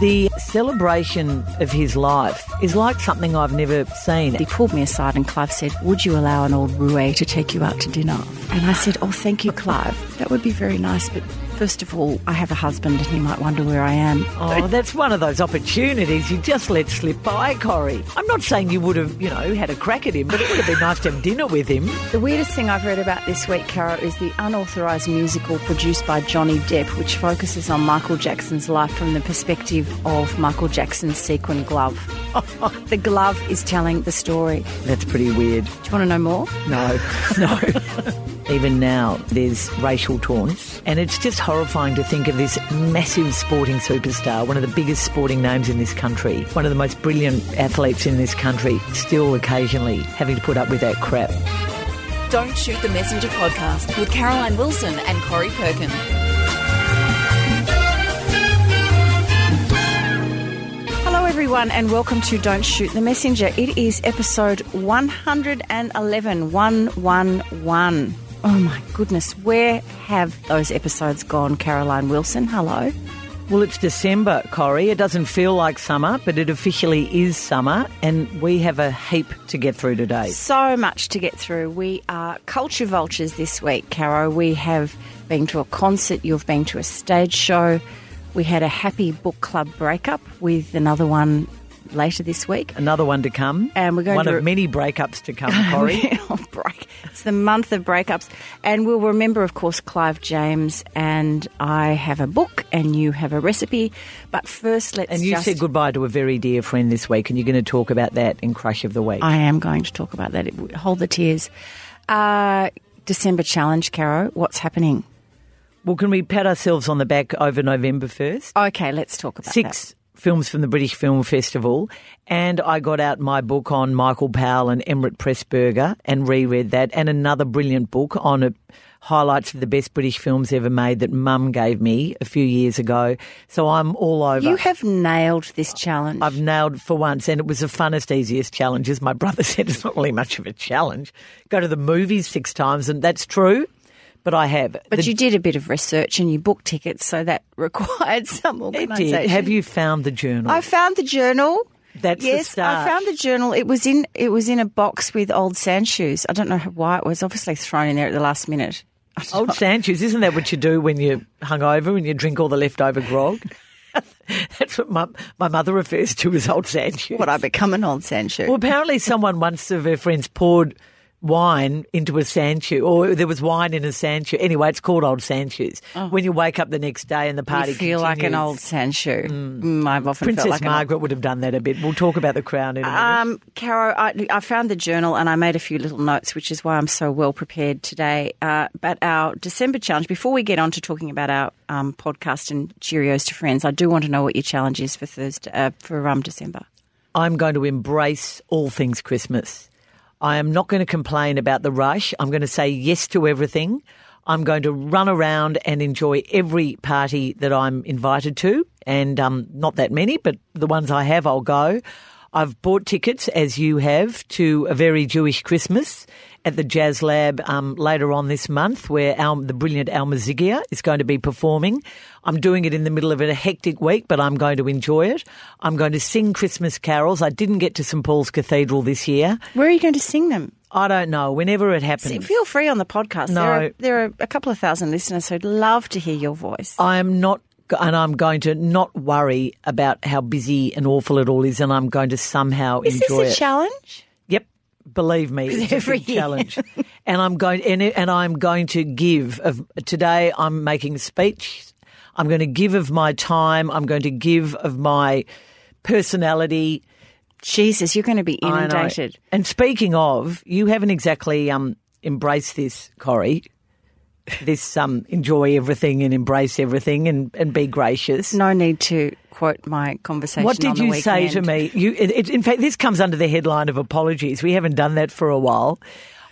The celebration of his life is like something I've never seen. He pulled me aside and Clive said, Would you allow an old roue to take you out to dinner? And I said, Oh, thank you, Clive. That would be very nice, but First of all, I have a husband and he might wonder where I am. Oh, that's one of those opportunities you just let slip by, Corrie. I'm not saying you would have, you know, had a crack at him, but it would have been nice to have dinner with him. The weirdest thing I've read about this week, Caro, is the unauthorised musical produced by Johnny Depp, which focuses on Michael Jackson's life from the perspective of Michael Jackson's sequin glove. the glove is telling the story. That's pretty weird. Do you want to know more? No, no. Even now, there's racial taunts, and it's just horrifying to think of this massive sporting superstar, one of the biggest sporting names in this country, one of the most brilliant athletes in this country, still occasionally having to put up with that crap. Don't Shoot the Messenger podcast with Caroline Wilson and Corrie Perkin. Hello, everyone, and welcome to Don't Shoot the Messenger. It is episode 111, 111. Oh my goodness, where have those episodes gone, Caroline Wilson? Hello. Well, it's December, Corrie. It doesn't feel like summer, but it officially is summer, and we have a heap to get through today. So much to get through. We are culture vultures this week, Caro. We have been to a concert, you've been to a stage show. We had a happy book club breakup with another one later this week. Another one to come. And we're going one to... of many breakups to come, Corrie. break. It's the month of breakups. And we'll remember, of course, Clive James. And I have a book and you have a recipe. But first, let's And you just... said goodbye to a very dear friend this week, and you're going to talk about that in Crush of the Week. I am going to talk about that. Hold the tears. Uh, December challenge, Caro. What's happening? Well, can we pat ourselves on the back over November 1st? Okay, let's talk about Six that films from the British Film Festival, and I got out my book on Michael Powell and Emeric Pressburger and reread that, and another brilliant book on a, highlights of the best British films ever made that Mum gave me a few years ago. So I'm all over. You have nailed this challenge. I've nailed for once, and it was the funnest, easiest challenge. As my brother said, it's not really much of a challenge. Go to the movies six times, and that's true but I have. But the, you did a bit of research and you booked tickets, so that required some organisation. It did. Have you found the journal? I found the journal. That's yes, I found the journal. It was in it was in a box with old sand shoes. I don't know why it was obviously thrown in there at the last minute. Old sand shoes, isn't that what you do when you're hungover and you drink all the leftover grog? That's what my, my mother refers to as old sand shoes. What I become an old sand shoe. Well, apparently someone once of her friends poured wine into a sand shoe, or there was wine in a sand shoe. Anyway, it's called old sand. Oh. When you wake up the next day and the party you feel continues. like an old sand shoe. Mm. Mm, I've often Princess like Margaret would have done that a bit. We'll talk about the crown in a minute. Um, Caro, I, I, found the journal and I made a few little notes, which is why I'm so well prepared today. Uh, but our December challenge, before we get on to talking about our um, podcast and Cheerios to friends, I do want to know what your challenge is for Thursday uh, for um, December. I'm going to embrace all things Christmas. I am not going to complain about the rush. I'm going to say yes to everything. I'm going to run around and enjoy every party that I'm invited to, and um, not that many, but the ones I have, I'll go. I've bought tickets, as you have, to a very Jewish Christmas at the Jazz Lab um, later on this month, where Al, the brilliant Alma Zygier is going to be performing. I'm doing it in the middle of a hectic week, but I'm going to enjoy it. I'm going to sing Christmas carols. I didn't get to St Paul's Cathedral this year. Where are you going to sing them? I don't know. Whenever it happens, See, feel free on the podcast. No, there are, there are a couple of thousand listeners who'd love to hear your voice. I am not and I'm going to not worry about how busy and awful it all is, and I'm going to somehow is enjoy it. Is this a challenge? Believe me, it's every challenge. and I'm going and, and I'm going to give of today. I'm making a speech. I'm going to give of my time. I'm going to give of my personality. Jesus, you're going to be inundated. And speaking of, you haven't exactly um, embraced this, Corrie. This um, enjoy everything and embrace everything and, and be gracious. No need to quote my conversation. What did you say to me? You, it, in fact, this comes under the headline of apologies. We haven't done that for a while.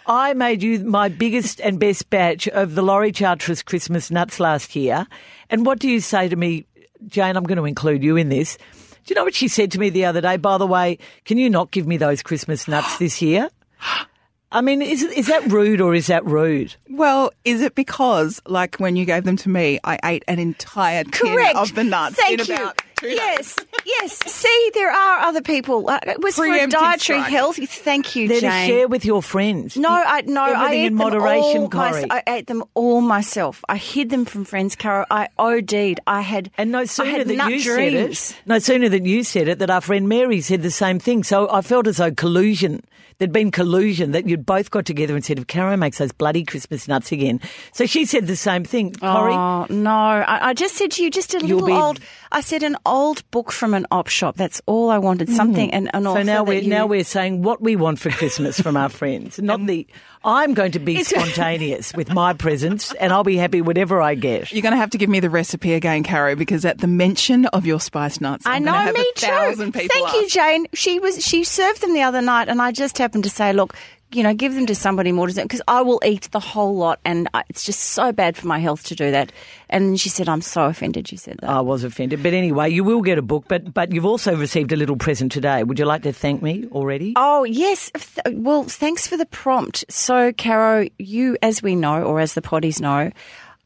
I made you my biggest and best batch of the Laurie Charteris Christmas nuts last year. And what do you say to me, Jane? I'm going to include you in this. Do you know what she said to me the other day? By the way, can you not give me those Christmas nuts this year? I mean, is is that rude or is that rude? Well, is it because, like, when you gave them to me, I ate an entire tin of the nuts Thank in you. about knows? Yes, yes. See, there are other people. Uh, it was for Preemptive dietary strike. health. Thank you, They're to Jane. share with your friends. No, I no, I ate in them all mys- I ate them all myself. I hid them from friends, Caro. I OD'd. I had And no I sooner had that you dreams. said it, no sooner than you said it, that our friend Mary said the same thing. So I felt as though collusion, there'd been collusion, that you'd both got together and said, if Caro makes those bloody Christmas nuts again. So she said the same thing. Corrie, Oh no! I, I just said to you, just a You'll little old. I said an old book from an op shop. That's all I wanted. Mm. Something and an so now we're you- now we're saying what we want for Christmas from our friends, not the. I'm going to be spontaneous with my presents, and I'll be happy whatever I get. You're going to have to give me the recipe again, Caro, because at the mention of your spice nuts, I I'm know, gonna have me a too. people Thank you. Jane. She was she served them the other night, and I just happened to say, look, you know, give them to somebody more deserving because I will eat the whole lot, and I, it's just so bad for my health to do that. And she said, I'm so offended. You said that. I was offended, but anyway, you will get a book. But but you've also received a little present today. Would you like to thank me already? Oh, yes. Well, thanks for the prompt. So, Caro, you, as we know, or as the potties know,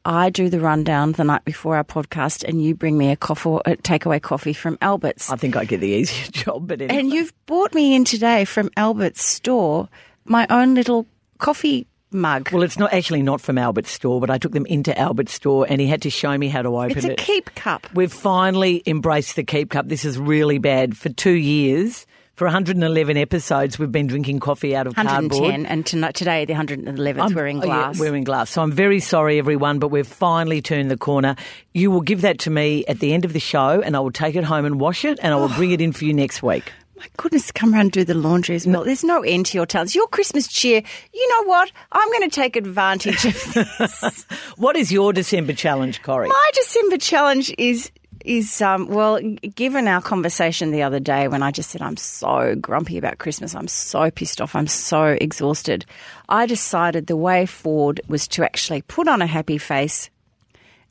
I do the rundown the night before our podcast, and you bring me a coffee, a takeaway coffee from Albert's. I think I get the easier job, but anyway. And you've brought me in today from Albert's store my own little coffee mug. Well, it's not actually not from Albert's store, but I took them into Albert's store and he had to show me how to open it. it's a it. keep cup. We've finally embraced the keep cup. This is really bad. For two years, for 111 episodes, we've been drinking coffee out of 110, cardboard. and tonight, today the 111th, I'm- we're in oh, yeah, glass. we're in glass. So I'm very sorry, everyone, but we've finally turned the corner. You will give that to me at the end of the show, and I will take it home and wash it, and I will oh. bring it in for you next week. My goodness, come around and do the laundry as well. There's no end to your talents. Your Christmas cheer, you know what? I'm going to take advantage of this. What is your December challenge, Corrie? My December challenge is is um, well, given our conversation the other day when I just said I'm so grumpy about Christmas, I'm so pissed off, I'm so exhausted. I decided the way forward was to actually put on a happy face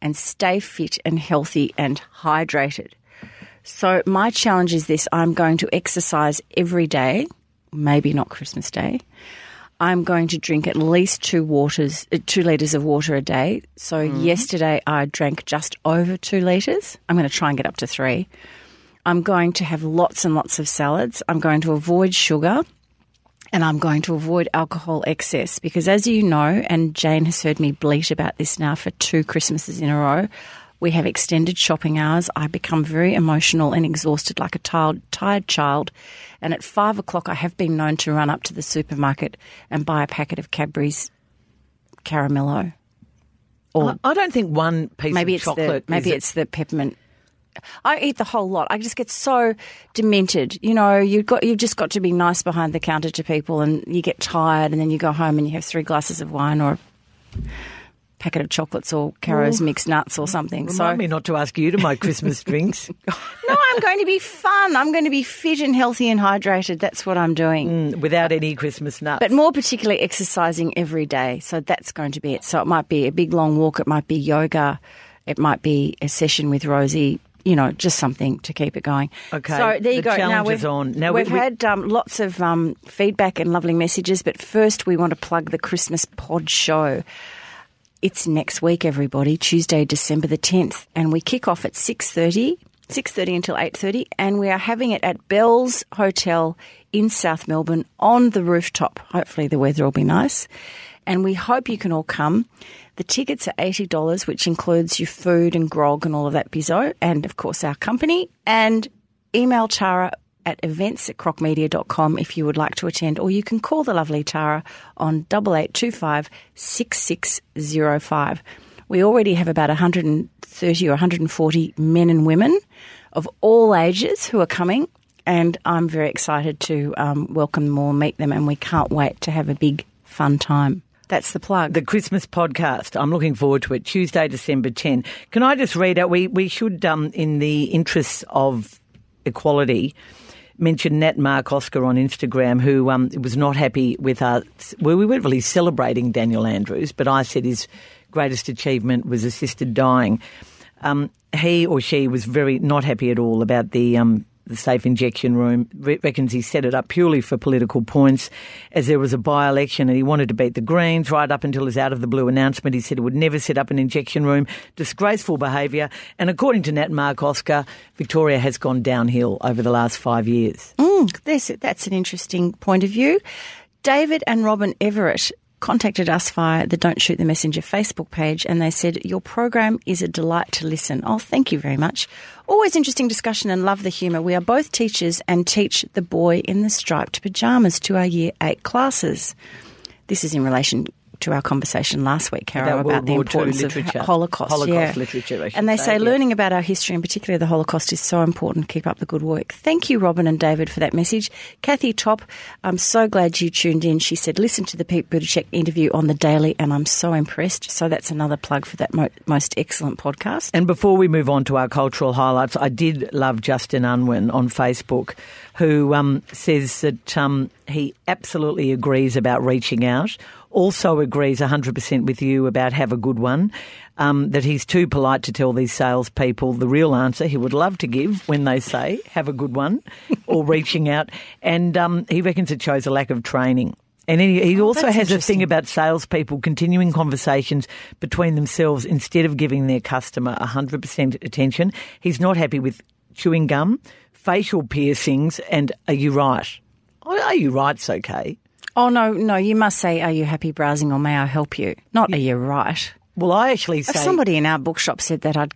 and stay fit and healthy and hydrated. So my challenge is this: I'm going to exercise every day, maybe not Christmas Day. I'm going to drink at least two waters, uh, two liters of water a day. So yesterday I drank just over two liters. I'm going to try and get up to three. I'm going to have lots and lots of salads. I'm going to avoid sugar. And I'm going to avoid alcohol excess because, as you know, and Jane has heard me bleat about this now for two Christmases in a row, we have extended shopping hours. I become very emotional and exhausted like a tired, tired child. And at five o'clock, I have been known to run up to the supermarket and buy a packet of Cadbury's Caramello. Or I don't think one piece maybe of it's chocolate. the maybe it's the peppermint. I eat the whole lot. I just get so demented. You know, you've got you've just got to be nice behind the counter to people, and you get tired, and then you go home and you have three glasses of wine or packet of chocolates or Caro's mixed nuts or something. Remind so me not to ask you to my Christmas drinks. no, I'm going to be fun. I'm going to be fit and healthy and hydrated. That's what I'm doing. without any Christmas nuts. But more particularly exercising every day. So that's going to be it. So it might be a big long walk, it might be yoga, it might be a session with Rosie. You know, just something to keep it going. Okay, So there you the go. Now challenge we've, is on. Now we- we've we- had um, lots of um, feedback and lovely messages, but first we want to plug the Christmas Pod Show. It's next week, everybody, Tuesday, December the 10th, and we kick off at 6.30, 6.30 until 8.30, and we are having it at Bell's Hotel in South Melbourne on the rooftop. Hopefully the weather will be nice, and we hope you can all come. The tickets are $80, which includes your food and grog and all of that bizzo, and of course our company, and email Tara at events at crocmedia.com if you would like to attend, or you can call the lovely Tara on 8825 6605. We already have about 130 or 140 men and women of all ages who are coming, and I'm very excited to um, welcome them all, meet them, and we can't wait to have a big fun time. That's the plug. the Christmas podcast. I'm looking forward to it. Tuesday, December 10. Can I just read out? We we should, um, in the interests of equality, mention Nat Mark Oscar on Instagram, who um, was not happy with us. Well, we weren't really celebrating Daniel Andrews, but I said his greatest achievement was assisted dying. Um, he or she was very not happy at all about the um, the safe injection room. Re- reckons he set it up purely for political points, as there was a by-election and he wanted to beat the Greens. Right up until his out of the blue announcement, he said he would never set up an injection room. Disgraceful behaviour. And according to Nat Mark Oscar, Victoria has gone downhill over the last five years. Mm, that's, that's an interesting point of view. David and Robin Everett contacted us via the Don't Shoot the Messenger Facebook page and they said, Your program is a delight to listen. Oh, thank you very much. Always interesting discussion and love the humour. We are both teachers and teach the boy in the striped pyjamas to our year eight classes. This is in relation to our conversation last week, Carol, About about, the importance of Holocaust. Holocaust yeah. literature, And they say, say yeah. learning about our history, and particularly the Holocaust, is so important. Keep up the good work. Thank you, Robin and David, for that message. Kathy Top, I'm so glad you tuned in. She said, listen to the Pete Buttigieg interview on the daily, and I'm so impressed. So that's another plug for that mo- most excellent podcast. And before we move on to our cultural highlights, I did love Justin Unwin on Facebook, who um, says that um, he absolutely agrees about reaching out, also agrees 100% with you about have a good one, um, that he's too polite to tell these salespeople the real answer he would love to give when they say have a good one or reaching out. And um, he reckons it shows a lack of training. And he, he also has a thing about salespeople continuing conversations between themselves instead of giving their customer 100% attention. He's not happy with chewing gum, facial piercings, and are you right? Oh, Are you right's okay. Oh, no, no, you must say, are you happy browsing or may I help you? Not, are you right? Well, I actually If somebody in our bookshop said that, I'd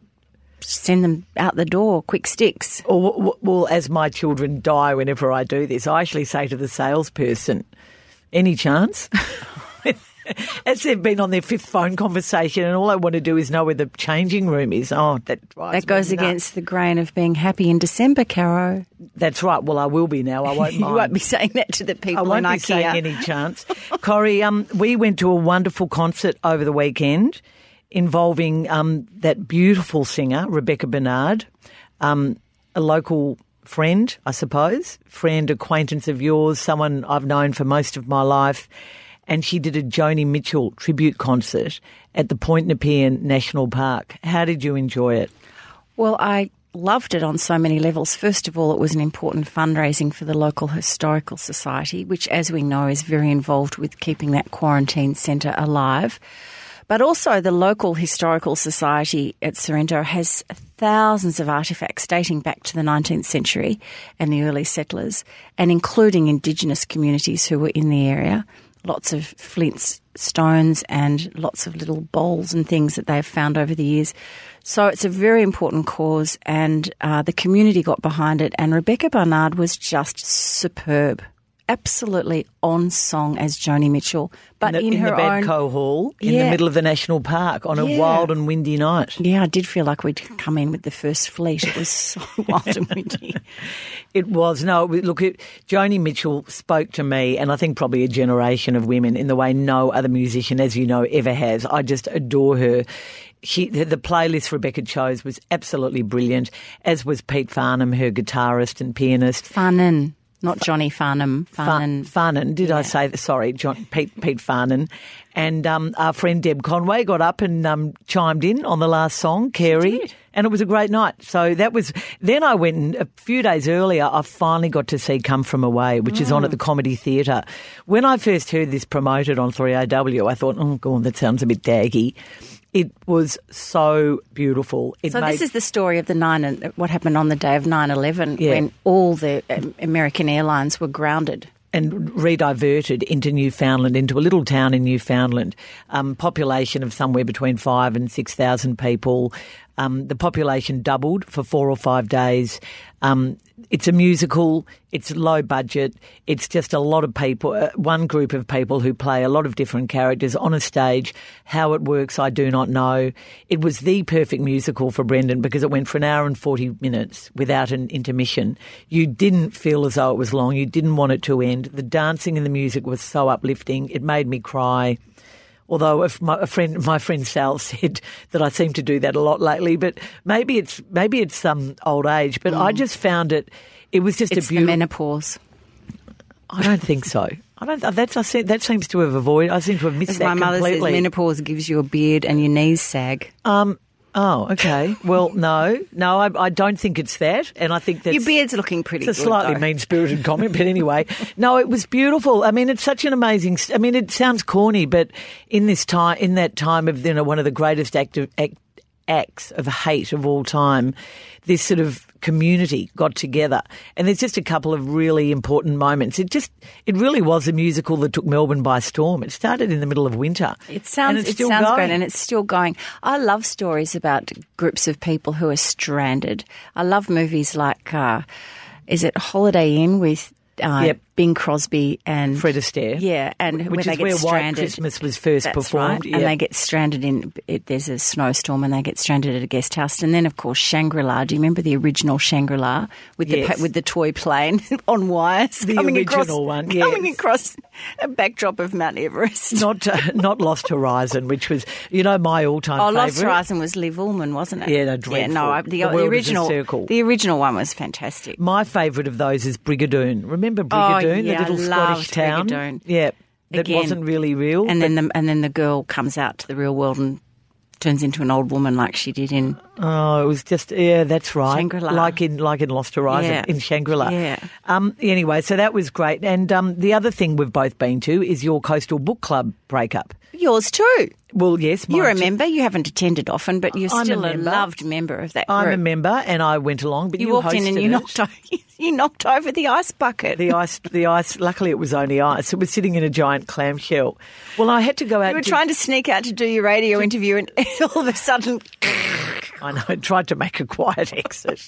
send them out the door, quick sticks. or, well, as my children die whenever I do this, I actually say to the salesperson, any chance? As they've been on their fifth phone conversation, and all I want to do is know where the changing room is. Oh, that That goes me nuts. against the grain of being happy in December, Caro. That's right. Well, I will be now. I won't You won't be saying that to the people. I won't be IKEA. saying any chance. Corrie, um, we went to a wonderful concert over the weekend involving um, that beautiful singer, Rebecca Barnard, um, a local friend, I suppose, friend, acquaintance of yours, someone I've known for most of my life. And she did a Joni Mitchell tribute concert at the Point Nepean National Park. How did you enjoy it? Well, I loved it on so many levels. First of all, it was an important fundraising for the local historical society, which, as we know, is very involved with keeping that quarantine centre alive. But also, the local historical society at Sorrento has thousands of artefacts dating back to the 19th century and the early settlers, and including Indigenous communities who were in the area. Lots of flints, stones, and lots of little bowls and things that they've found over the years. So it's a very important cause, and uh, the community got behind it. And Rebecca Barnard was just superb, absolutely on song as Joni Mitchell, but in in, the, in her the own. Badcoe Hall in the middle of the national park on a Yeah. wild and windy night. Yeah, I did feel like we'd come in with the first fleet. It was so wild and windy. It was no. Look, it, Joni Mitchell spoke to me, and I think probably a generation of women in the way no other musician, as you know, ever has. I just adore her. She, the, the playlist Rebecca chose was absolutely brilliant, as was Pete Farnham, her guitarist and pianist. Farnan, not Johnny Farnham. Fa- Farnan. Farnan, did I say that? Sorry, John, Pete, Pete Farnan. And um, our friend Deb Conway got up and um, chimed in on the last song, Carey, and it was a great night. So that was. Then I went and a few days earlier. I finally got to see "Come From Away," which is on at the Comedy Theatre. When I first heard this promoted on 3AW, I thought, "Oh, God, that sounds a bit daggy." It was so beautiful. It So made, this is the story of the nine and what happened on the day of 9-11 Yeah. when all the um, American airlines were grounded. and rediverted into Newfoundland, into a little town in Newfoundland. Um, population of somewhere between five and six thousand people. Um, the population doubled for four or five days. Um, it's a musical. It's low budget. It's just a lot of people, uh, one group of people who play a lot of different characters on a stage. How it works, I do not know. It was the perfect musical for Brendan because it went for an hour and 40 minutes without an intermission. You didn't feel as though it was long. You didn't want it to end. The dancing and the music was so uplifting. It made me cry. Although if my a friend, my friend Sal said that I seem to do that a lot lately, but maybe it's maybe it's some old age. But I just found it. It was just Mm. It's a beautiful. menopause. I don't think so. I don't. That's I see, that seems to have avoided. I seem to have missed As that my mother completely. says, menopause gives you a beard and your knees sag. Um, Oh, okay. Well, no, no, I, I don't think it's that, and I think that's Your beard's looking pretty It's a good, slightly mean spirited comment, but anyway. No, it was beautiful. I mean, it's such an amazing. I mean, it sounds corny, but in this time, in that time of you know one of the greatest act of, act, acts of hate of all time, this sort of community got together, and there's just a couple of really important moments. It just, it really was a musical that took Melbourne by storm. It started in the middle of winter. It sounds it still sounds going. great, and it's still going. I love stories about groups of people who are stranded. I love movies like, uh, is it Holiday Inn with uh, Yep. Bing Crosby and Fred Astaire. Yeah, and Which when is they where get White. Christmas was first That's performed, right. yeah. And they get stranded in. It, there's a snowstorm, and they get stranded at a guest house. And then, of course, Shangri La. Do you remember the original Shangri La with the Yes. pa- with the toy plane on wires The coming across, original one, coming yes. across a backdrop of Mount Everest? Not uh, not Lost Horizon, which was you know my all time Oh, favourite. Lost Horizon was Liv Ullmann, wasn't it? Yeah, no, Yeah, no, the, The world original, the original one was fantastic. My favourite of those is Brigadoon. Remember Oh, Yeah, the little Scottish town? Yeah, that Again. wasn't really real. And then the and then the girl comes out to the real world and turns into an old woman like she did in. oh, it was just yeah, that's right. Shangri-La. like in like in Lost Horizon Yeah. in Shangri La. Yeah. Um. Anyway, so that was great. And um, the other thing we've both been to is your coastal book club breakup. Yours too. Well, yes, You're a too. member. You haven't attended often, but you're I'm still a, member. loved member of that group. I'm a member, and I went along. But you, you walked in and you knocked over, you knocked over the ice bucket. the ice. The ice. Luckily, it was only ice. It was sitting in a giant clamshell. Well, I had to go out. you were to- trying to sneak out to do your radio interview, and all of a sudden, I know, I tried to make a quiet exit.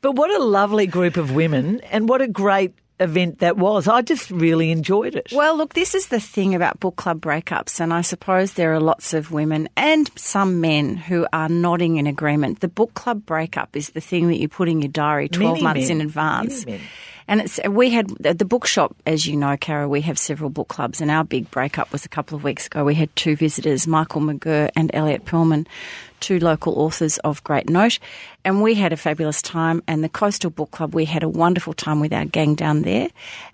But what a lovely group of women and what a great event that was. I just really enjoyed it. Well, look, this is the thing about book club breakups, and I suppose there are lots of women and some men who are nodding in agreement. The book club breakup is the thing that you put in your diary 12 Many months men. in advance. And it's we had the bookshop, as you know, Cara. We have several book clubs, and our big breakup was a couple of weeks ago. We had two visitors, Michael McGirr and Elliot Perlman, two local authors of great note, and we had a fabulous time. And the Coastal Book Club, we had a wonderful time with our gang down there.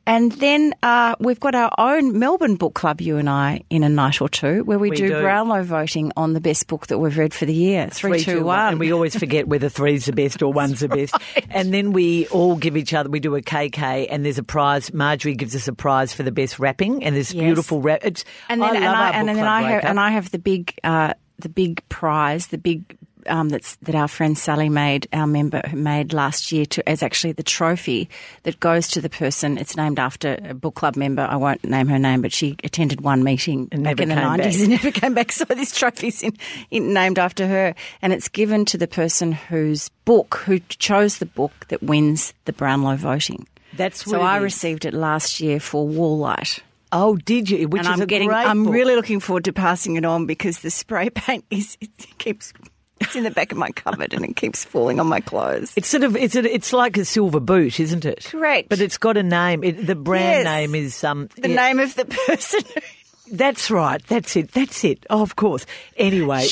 And then uh, we've got our own Melbourne Book Club, you and I, in a night or two, where we, We do, do. Brownlow voting on the best book that we've read for the year. Three, two, one. And we always forget whether three's the best or one's the best. And then we all give each other, we do a KK and there's a prize. Marjorie gives us a prize for the best rapping and there's Yes. beautiful rap. It's, and then I and I, our and then I have and I have the big uh, the big prize, the big um, that's that our friend Sally made, our member who made last year, to as actually the trophy that goes to the person. It's named after a book club member. I won't name her name, but she attended one meeting And back in the nineties and never came back. So this trophy's in, in, named after her, and it's given to the person whose book, who chose the book that wins the Brownlow voting. That's So I is. received it last year for Walllight Oh, did you? Which and is I'm getting. great I'm book. really looking forward to passing it on because the spray paint is it keeps. It's in the back of my cupboard and it keeps falling on my clothes. It's sort of it's a, it's like a silver boot, isn't it? Correct. But it's got a name. It, the brand Yes. name is um. the yeah, name of the person. That's right. That's it. That's it. Oh, of course. Anyway,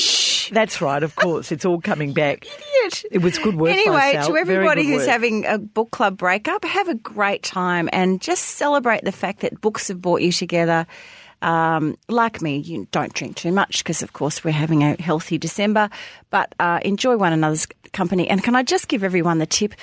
that's right. Of course, it's all coming back. Idiot. It was good work. Anyway, to everybody who's work. having a book club breakup, have a great time and just celebrate the fact that books have brought you together. Um, like me, you don't drink too much because, of course, we're having a healthy December, but uh, enjoy one another's company. And can I just give everyone the tip?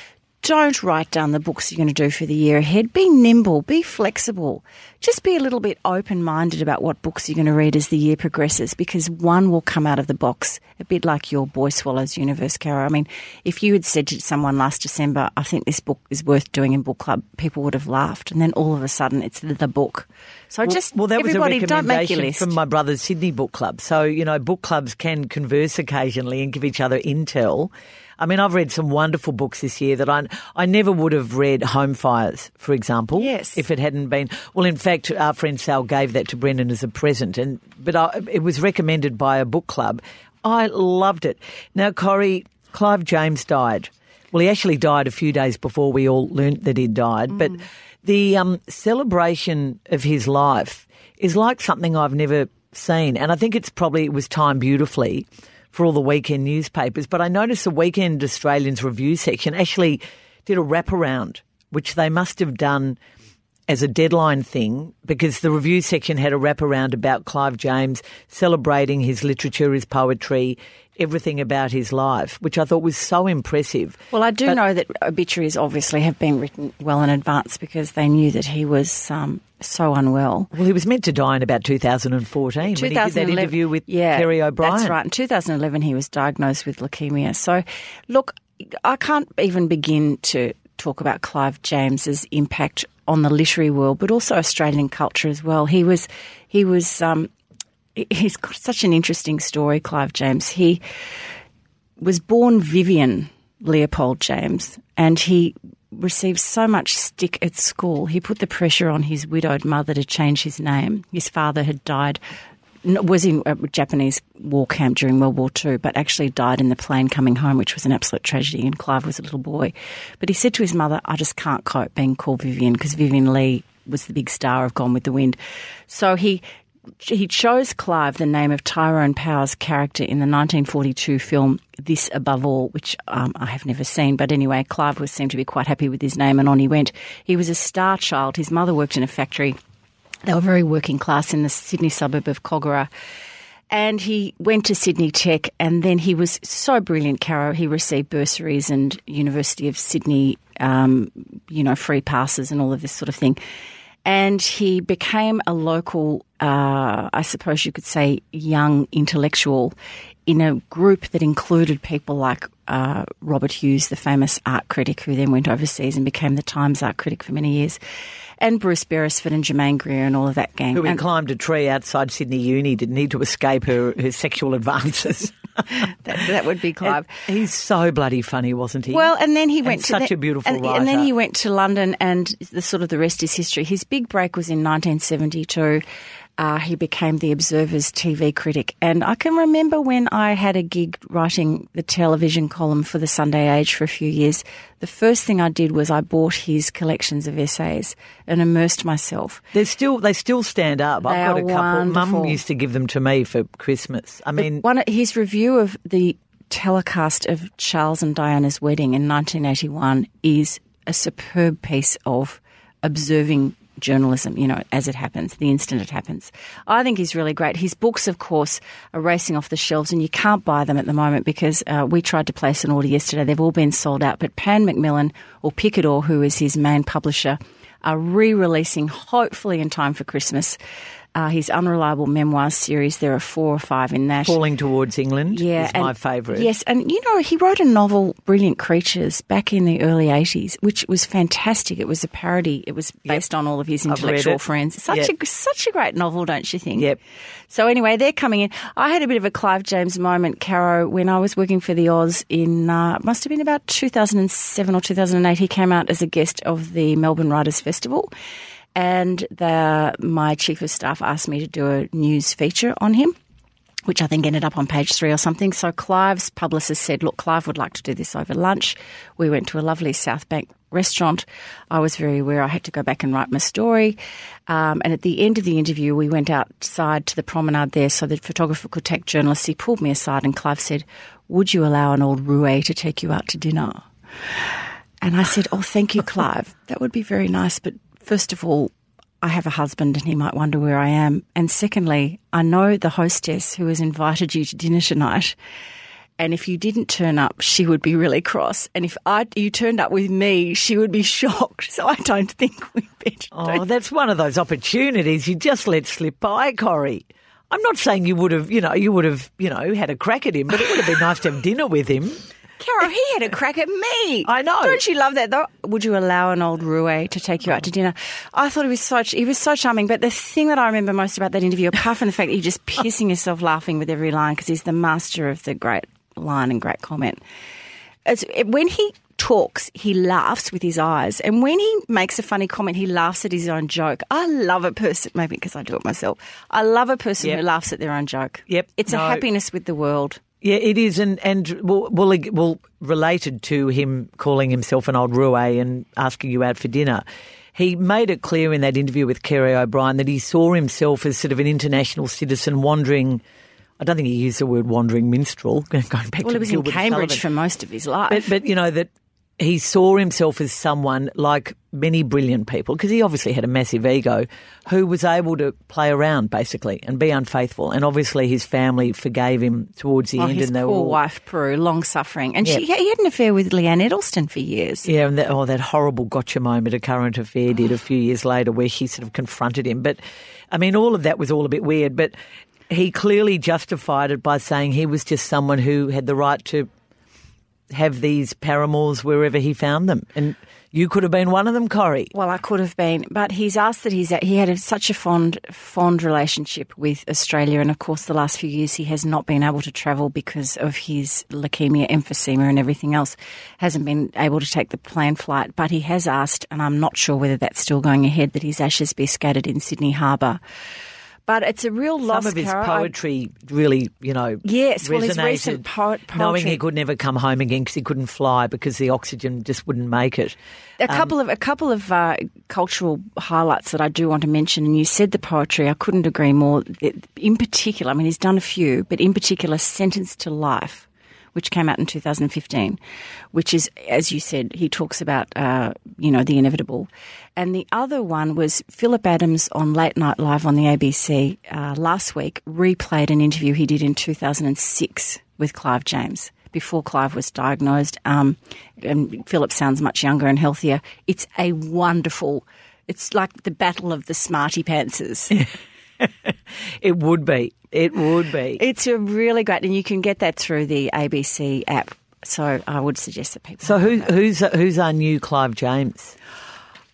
Don't write down the books you're going to do for the year ahead. Be nimble, be flexible. Just be a little bit open minded about what books you're going to read as the year progresses because one will come out of the box, a bit like your Boy Swallows universe, Cara. I mean, if you had said to someone last December, I think this book is worth doing in book club, people would have laughed. And then all of a sudden it's the, book. So just, well, that was a everybody, don't make your recommendation list. from my brother's Sydney book club. So you know, book clubs can converse occasionally and give each other intel. I mean, I've read some wonderful books this year that I I never would have read Home Fires, for example. Yes. If it hadn't been well, in fact, our friend Sal gave that to Brendan as a present, and but I, it was recommended by a book club. I loved it. Now, Corrie, Clive James died. Well, he actually died a few days before we all learnt that he'd died, but the um, celebration of his life is like something I've never seen, and I think it's probably it was timed beautifully for all the weekend newspapers. But I noticed the Weekend Australians review section actually did a wraparound, which they must have done as a deadline thing because the review section had a wraparound about Clive James celebrating his literature, his poetry, everything about his life, which I thought was so impressive. Well, I do But- know that obituaries obviously have been written well in advance because they knew that he was um, so unwell. Well, he was meant to die in about 2014 when he did that interview with yeah, Kerry O'Brien. That's right. In 2011, he was diagnosed with leukemia. So, look, I can't even begin to talk about Clive James's impact on the literary world, but also Australian culture as well. He was, he was, um, he's got such an interesting story, Clive James. He was born Vivian Leopold James, and he received so much stick at school. He put the pressure on his widowed mother to change his name. His father had died, was in a Japanese war camp during World War II, but actually died in the plane coming home, which was an absolute tragedy. And Clive was a little boy. But he said to his mother, I just can't cope being called Vivian because Vivien Leigh was the big star of Gone with the Wind. So he he chose Clive the name of Tyrone Power's character in the 1942 film This Above All, which um, I have never seen. But anyway, Clive was seemed to be quite happy with his name, and on he went. He was a star child. His mother worked in a factory. They were very working class in the Sydney suburb of Kogarah. And he went to Sydney Tech, and then he was so brilliant, Caro. He received bursaries and University of Sydney, um, you know, free passes and all of this sort of thing. And he became a local, uh, I suppose you could say, young intellectual in a group that included people like uh, Robert Hughes, the famous art critic, who then went overseas and became the Times art critic for many years, and Bruce Beresford and Germaine Greer and all of that gang. Who And- climbed a tree outside Sydney Uni, didn't he, to escape her, her sexual advances? that, that would be Clive. He's so bloody funny, wasn't he? Well, and then he went to such the- a beautiful and, writer. and then he went to London, and the sort of the rest is history. His big break was in 1972. Uh, he became the Observer's TV critic, and I can remember when I had a gig writing the television column for the Sunday Age for a few years. The first thing I did was I bought his collections of essays and immersed myself. They're still they still stand up. They I've got a couple. Mum wonderful. used to give them to me for Christmas. I mean, One his review of the telecast of Charles and Diana's wedding in 1981 is a superb piece of observing journalism, you know, as it happens, the instant it happens. I think he's really great. His books, of course, are racing off the shelves and you can't buy them at the moment because uh, we tried to place an order yesterday. They've all been sold out. But Pan Macmillan or Picador, who is his main publisher, are re-releasing, hopefully in time for Christmas, uh, his Unreliable Memoirs series. There are four or five in that. Falling Towards England Yeah, is and- my favourite. Yes, and you know, he wrote a novel, Brilliant Creatures, back in the early 80s, which was fantastic. It was a parody. It was based on all of his intellectual friends. Such Yep. a such a great novel, don't you think? Yep. So anyway, they're coming in. I had a bit of a Clive James moment, Caro, when I was working for the Oz in uh, must have been about 2007 or 2008. He came out as a guest of the Melbourne Writers Festival. And the, my chief of staff asked me to do a news feature on him which I think ended up on page three or something. So Clive's publicist said, Look, Clive would like to do this over lunch. We went to a lovely South Bank restaurant. I was very aware I had to go back and write my story. Um, and at the end of the interview, we went outside to the promenade there so the photographer could take journalists. He pulled me aside and Clive said, Would you allow an old roue to take you out to dinner? And I said, Oh, thank you, Clive. That would be very nice. But first of all, I have a husband and he might wonder where I am. And secondly, I know the hostess who has invited you to dinner tonight. And if you didn't turn up, she would be really cross. And if I, you turned up with me, she would be shocked. So I don't think we better. Oh, that's one of those opportunities you just let slip by, Corrie. I'm not saying you would have, you know, you would have, you know, had a crack at him, but it would have been nice to have dinner with him. Carol, he had a crack at me. I know. Don't you love that though? Would you allow an old roue to take you out to dinner? I thought he was such he was so charming. But the thing that I remember most about that interview, apart from the fact that you're just pissing yourself laughing with every line because he's the master of the great line and great comment. It, when he talks, he laughs with his eyes, and when he makes a funny comment, he laughs at his own joke. I love a person, maybe because I do it myself. I love a person Yep. who laughs at their own joke. Yep. it's a happiness with the world. Yeah, it is, and and well, well, well, related to him calling himself an old roue and asking you out for dinner. He made it clear in that interview with Kerry O'Brien that he saw himself as sort of an international citizen wandering. I don't think he used the word wandering minstrel. Going back Well, to he was in Cambridge Sullivan. for most of his life. But, but you know that he saw himself as someone like many brilliant people, because he obviously had a massive ego, who was able to play around basically and be unfaithful. And obviously his family forgave him towards the Oh, end, his and they poor were all, wife, Prue, long suffering. And she, he had an affair with Leanne Edelsten for years. Yeah, and that, oh, that horrible gotcha moment a current affair did a few years later where she sort of confronted him. But, I mean, all of that was all a bit weird, but he clearly justified it by saying he was just someone who had the right to have these paramours wherever he found them. And you could have been one of them, Corrie. Well, I could have been, but he's asked that he's he had a, such a fond fond relationship with Australia, and of course, the last few years he has not been able to travel because of his leukemia, emphysema, and everything else. Hasn't been able to take the planned flight, but he has asked, and I'm not sure whether that's still going ahead, that his ashes be scattered in Sydney Harbour. But it's a real loss. Some of his Cara. Poetry really, you know, Yes, well, his resonated, recent po- knowing he could never come home again because he couldn't fly because the oxygen just wouldn't make it. A couple of a couple of uh, cultural highlights that I do want to mention, and you said the poetry. I couldn't agree more. In particular, I mean, he's done a few, but in particular, "Sentence to Life," which came out in 2015, which is, as you said, he talks about uh, you know the inevitable, and the other one was Philip Adams on Late Night Live on the ABC uh, last week replayed an interview he did in 2006 with Clive James before Clive was diagnosed. Um, and Philip sounds much younger and healthier. It's a wonderful. It's like the battle of the smarty pantsers. It would be. It would be. it's a really great, and you can get that through the ABC app. So I would suggest that people. So who, who's who's our new Clive James?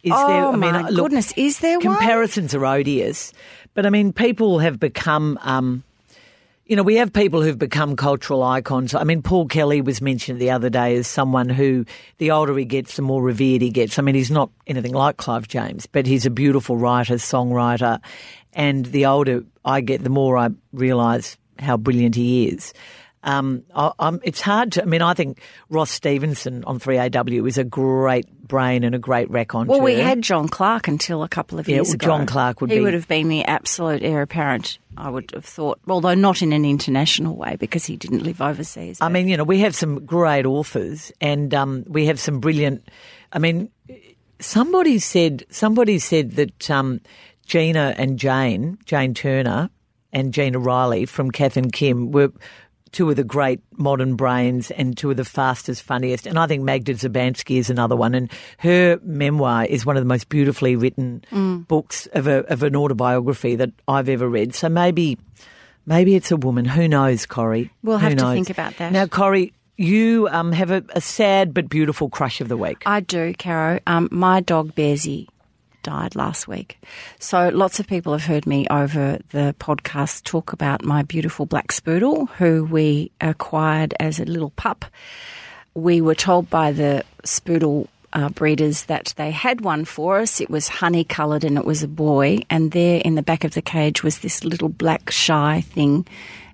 Is Oh, my look, goodness, is there one? comparisons are odious, but I mean people have become. Um, you know, we have people who've become cultural icons. I mean, Paul Kelly was mentioned the other day as someone who, the older he gets, the more revered he gets. I mean, he's not anything like Clive James, but he's a beautiful writer, songwriter, and the older I get, the more I realise how brilliant he is. Um, I, I'm, it's hard to. I mean, I think Ross Stevenson on 3AW is a great brain and a great raconteur. well, we had John Clark until a couple of Yeah, years well, ago. John Clark would he be- would have been the absolute heir apparent. I would have thought, although not in an international way because he didn't live overseas. I mean, you know, we have some great authors, and um, we have some brilliant. I mean, somebody said somebody said that um, Gina and Jane, Jane Turner and Gina Riley from Kath and Kim were two of the great modern brains and two of the fastest, funniest. And I think Magda Szubanski is another one. And her memoir is one of the most beautifully written books of, a, of an autobiography that I've ever read. So maybe, maybe it's a woman. Who knows, Corrie? We'll Who have to knows? think about that. Now, Corrie, you um, have a, a sad but beautiful crush of the week. I do, Caro. Um, my dog Bearsy died last week. So lots of people have heard me over the podcast talk about my beautiful black spoodle who we acquired as a little pup. We were told by the spoodle uh, breeders that they had one for us. It was honey coloured and it was a boy. And there in the back of the cage was this little black shy thing.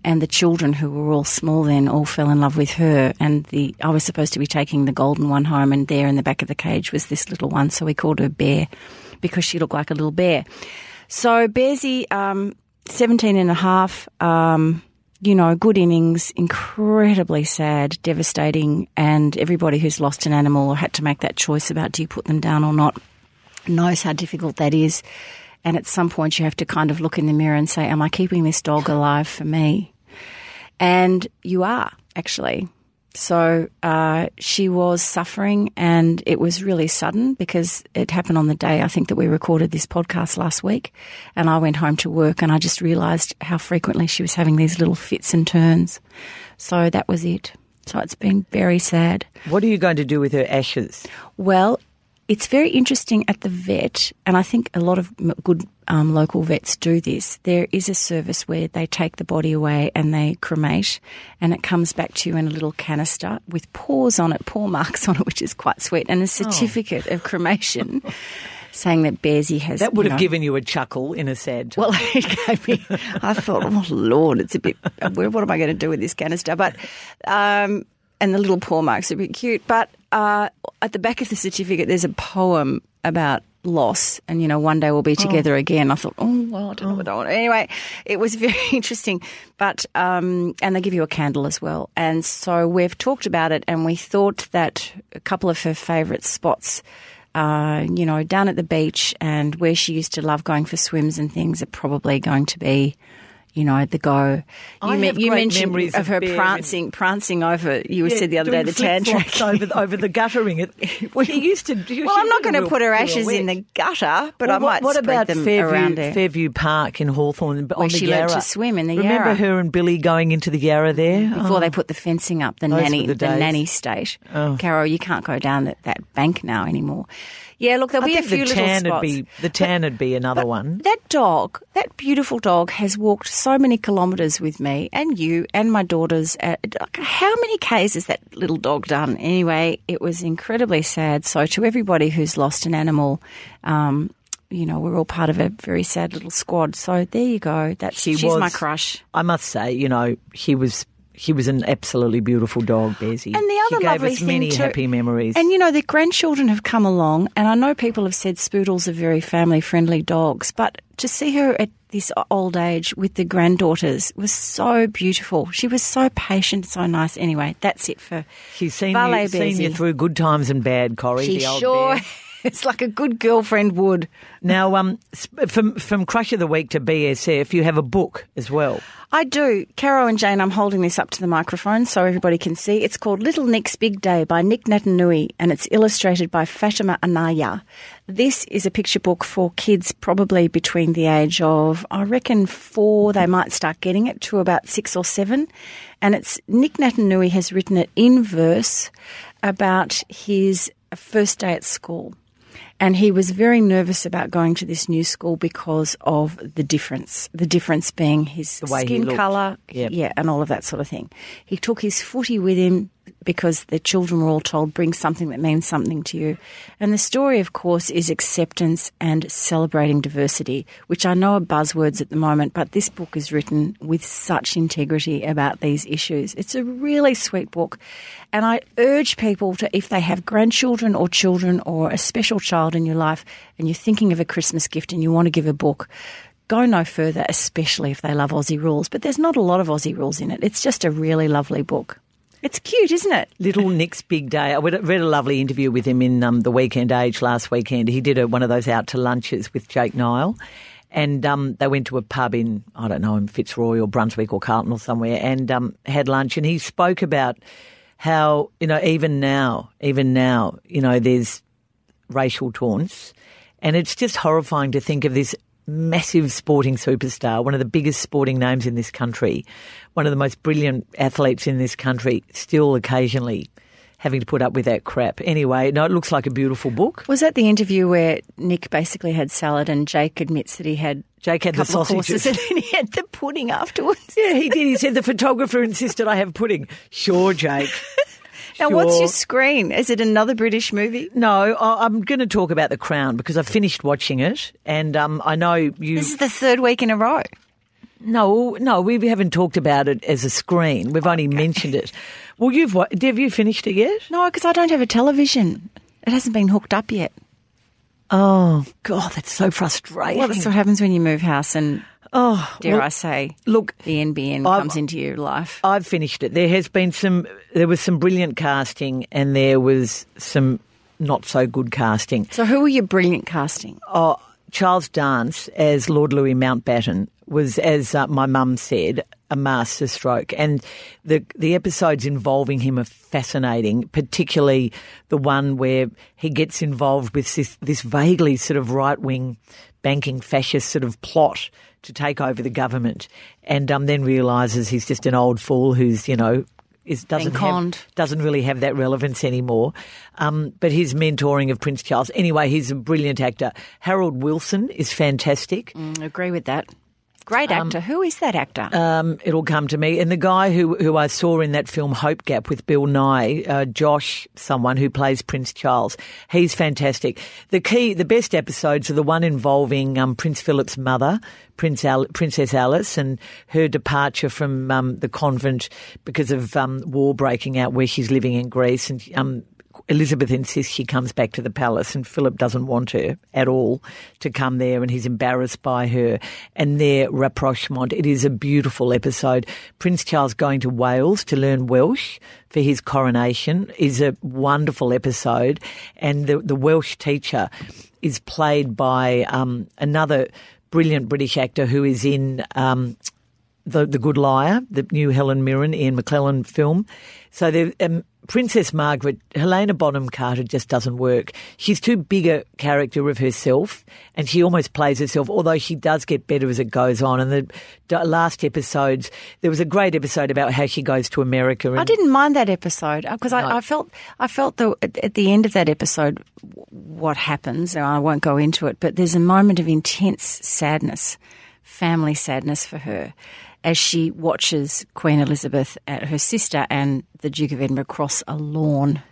And the children who were all small then all fell in love with her. And the I was supposed to be taking the golden one home, and there in the back of the cage was this little one. So we called her Bear because she looked like a little bear. So Bearsy, um, 17 and a half, um, you know, good innings, incredibly sad, devastating, and everybody who's lost an animal or had to make that choice about do you put them down or not knows how difficult that is. And at some point, you have to kind of look in the mirror and say, Am I keeping this dog alive for me? And you are, actually. So uh, she was suffering, and it was really sudden because it happened on the day I think that we recorded this podcast last week. And I went home to work, and I just realised how frequently she was having these little fits and turns. So that was it. So it's been very sad. What are you going to do with her ashes? Well, it's very interesting at the vet, and I think a lot of good um, local vets do this. There is a service where they take the body away and they cremate, and it comes back to you in a little canister with paws on it, paw marks on it, which is quite sweet, and a certificate of cremation saying that Bearsy has. That would have know- given you a chuckle in a sad time. well, it gave me. I thought, oh Lord, it's a bit. What am I going to do with this canister? But, um, and the little paw marks are a bit cute. But uh, at the back of the certificate, there's a poem about loss. And, you know, one day we'll be together again. I thought, oh, well, I don't know what I want. Anyway, it was very interesting. But, um, and they give you a candle as well. And so we've talked about it and we thought that a couple of her favourite spots uh, you know, down at the beach and where she used to love going for swims and things are probably going to be, you know, the go. I you, have you great mentioned memories of her and- prancing, prancing over. You Yeah, said the other day the tan track. flip-flops over over the guttering. It, well, he used to. Well, I'm not going to put her ashes in the gutter, but Well, I might what, what spread about them Fairview. Fairview Park in Hawthorn on she the learnt to Yarra? swim in the Remember Yarra. Remember her and Billy going into the Yarra there before Oh. they put the fencing up, the Those nanny, the the. Oh. nanny state. Carol, you can't go down that, that bank now anymore. Yeah, look, there'll I be a few the little tan would spots. be the tan would be another one. That dog, that beautiful dog, has walked so many kilometres with me and you and my daughters. How many Ks has that little dog done? Anyway, it was incredibly sad. So, to everybody who's lost an animal, um, you know, we're all part of a very sad little squad. So, there you go. That's She she's was- my crush. I must say, you know, he was he was an absolutely beautiful dog, Bearsy. And the other she gave lovely us thing many too- happy memories. And you know, the grandchildren have come along, and I know people have said Spoodles are very family friendly dogs, but to see her at this old age with the granddaughters was so beautiful. She was so patient, so nice. Anyway, that's it for She's seen Valet you, seen you through good times and bad, Corrie. She the old sure. bear. It's like a good girlfriend would. Now, um, from from Crush of the Week to BSF, you have a book as well. I do. Caro and Jane, I'm holding this up to the microphone so everybody can see. It's called Little Nic's Big Day by Nic Naitanui and it's illustrated by Fatima Anaya. This is a picture book for kids probably between the age of, I reckon, four, they might start getting it, to about six or seven. And it's Nic Naitanui has written it in verse about his first day at school. And he was very nervous about going to this new school because of the difference. The difference being his skin colour, Yep. yeah, and all of that sort of thing. He took his footy with him because the children were all told, bring something that means something to you. And the story, of course, is acceptance and celebrating diversity, which I know are buzzwords at the moment, but this book is written with such integrity about these issues. It's a really sweet book. And I urge people to, if they have grandchildren or children or a special child in your life and you're thinking of a Christmas gift and you want to give a book, go no further, especially if they love Aussie rules. But there's not a lot of Aussie rules in it. It's just a really lovely book. It's cute, isn't it? Little Nic's Big Day. I read a lovely interview with him in um, the Weekend Age last weekend. He did a, one of those out to lunches with Jake Niall. And um, they went to a pub in, I don't know, in Fitzroy or Brunswick or Carlton or somewhere and um, had lunch. And he spoke about how, you know, even now, even now, you know, there's racial taunts. And it's just horrifying to think of this massive sporting superstar, one of the biggest sporting names in this country, one of the most brilliant athletes in this country, still occasionally having to put up with that crap. Anyway, no, it looks like a beautiful book. Was that the interview where Nic basically had salad and Jake admits that he had Jake had the sausages. and then he had the pudding afterwards? Yeah, he did. He said the photographer insisted I have pudding. Sure, Jake. Now, what's your screen? Is it another British movie? No, I'm going to talk about The Crown because I've finished watching it, and um, I know you. This is the third week in a row. No, no, we haven't talked about it as a screen. We've only mentioned it. Well, you've have you finished it yet? No, because I don't have a television. It hasn't been hooked up yet. Oh God, that's so frustrating. Well, that's what happens when you move house and, oh, dare well, I say, look, the NBN I've- comes into your life. I've finished it. There has been some. There was some brilliant casting, and there was some not so good casting. So, who were your brilliant casting? Oh, Charles Dance as Lord Louis Mountbatten was, as uh, my mum said, a masterstroke. And the the episodes involving him are fascinating, particularly the one where he gets involved with this, this vaguely sort of right wing banking fascist sort of plot to take over the government, and um, then realizes he's just an old fool who's you know. Is, doesn't have, doesn't really have that relevance anymore. Um, but his mentoring of Prince Charles, anyway, he's a brilliant actor. Harold Wilson is fantastic. I agree with that. Great actor. who is that actor? Um, it'll come to me. And the guy who who I saw in that film Hope Gap with Bill Nighy, uh, Josh, someone who plays Prince Charles, he's fantastic. The key, the best episodes are the one involving um, Prince Philip's mother, Prince Al- Princess Alice, and her departure from um, the convent because of um, war breaking out where she's living in Greece, and um, Elizabeth insists she comes back to the palace, and Philip doesn't want her at all to come there, and he's embarrassed by her and their rapprochement. It is a beautiful episode. Prince Charles going to Wales to learn Welsh for his coronation is a wonderful episode, and the the Welsh teacher is played by um, another brilliant British actor who is in. Um, the the Good Liar, the new Helen Mirren Ian McKellen film. So the um, Princess Margaret, Helena Bonham Carter just doesn't work. She's too big a character of herself, and she almost plays herself. Although she does get better as it goes on. And the last episodes, there was a great episode about how she goes to America. And I didn't mind that episode uh, because I, I felt I felt the, at, at the end of that episode what happens. And I won't go into it, but there's a moment of intense sadness, family sadness for her, as she watches Queen Elizabeth, uh, her sister, and the Duke of Edinburgh cross a lawn.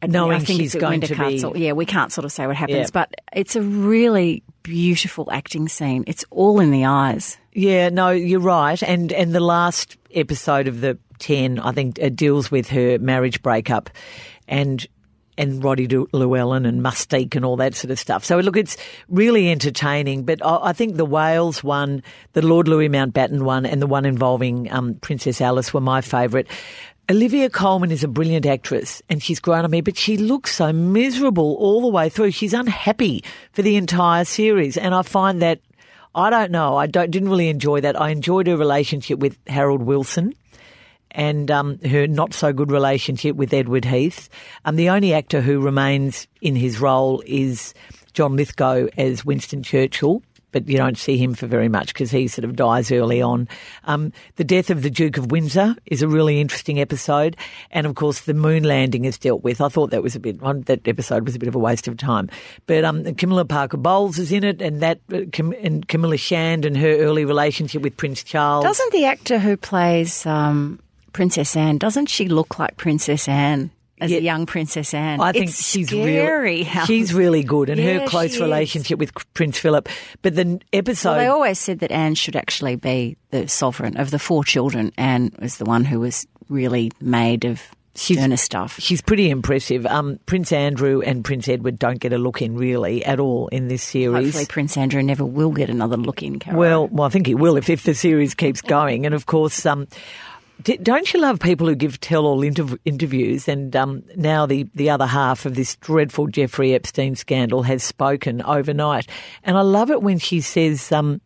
And Knowing I think she's it's going to Winter be-. Yeah, we can't sort of say what happens, Yeah. but it's a really beautiful acting scene. It's all in the eyes. Yeah, no, you're right. And and the last episode of the ten, I think, uh, deals with her marriage breakup, and and Roddy Llewellyn and Mustique and all that sort of stuff. So look, it's really entertaining. But I, think the Wales one, the Lord Louis Mountbatten one, and the one involving um, Princess Alice were my favourite. Olivia Colman is a brilliant actress and she's grown on me, but she looks so miserable all the way through. She's unhappy for the entire series. And I find that I don't know. I don't, didn't really enjoy that. I enjoyed her relationship with Harold Wilson and um, her not so good relationship with Edward Heath. Um, the only actor who remains in his role is John Lithgow as Winston Churchill. But you don't see him for very much because he sort of dies early on. Um, the death of the Duke of Windsor is a really interesting episode, and of course the moon landing is dealt with. I thought that was a bit that episode was a bit of a waste of time. But um, Camilla Parker Bowles is in it, and that uh, and Camilla Shand and her early relationship with Prince Charles. Doesn't the actor who plays um, Princess Anne, doesn't she look like Princess Anne as Yeah. a young Princess Anne? I think it's she's really she's really good, and Yeah, her close relationship with Prince Philip. But the episode, Well, they always said that Anne should actually be the sovereign of the four children. Anne was the one who was really made of sterner stuff. she's pretty impressive. Um, Prince Andrew and Prince Edward don't get a look in really at all in this series. Hopefully, Prince Andrew never will get another look in. Carol. Well, well, I think he will if, if the series keeps going. And of course, um, don't you love people who give tell-all interv- interviews? And um, now the, the other half of this dreadful Jeffrey Epstein scandal has spoken overnight. And I love it when she says, um,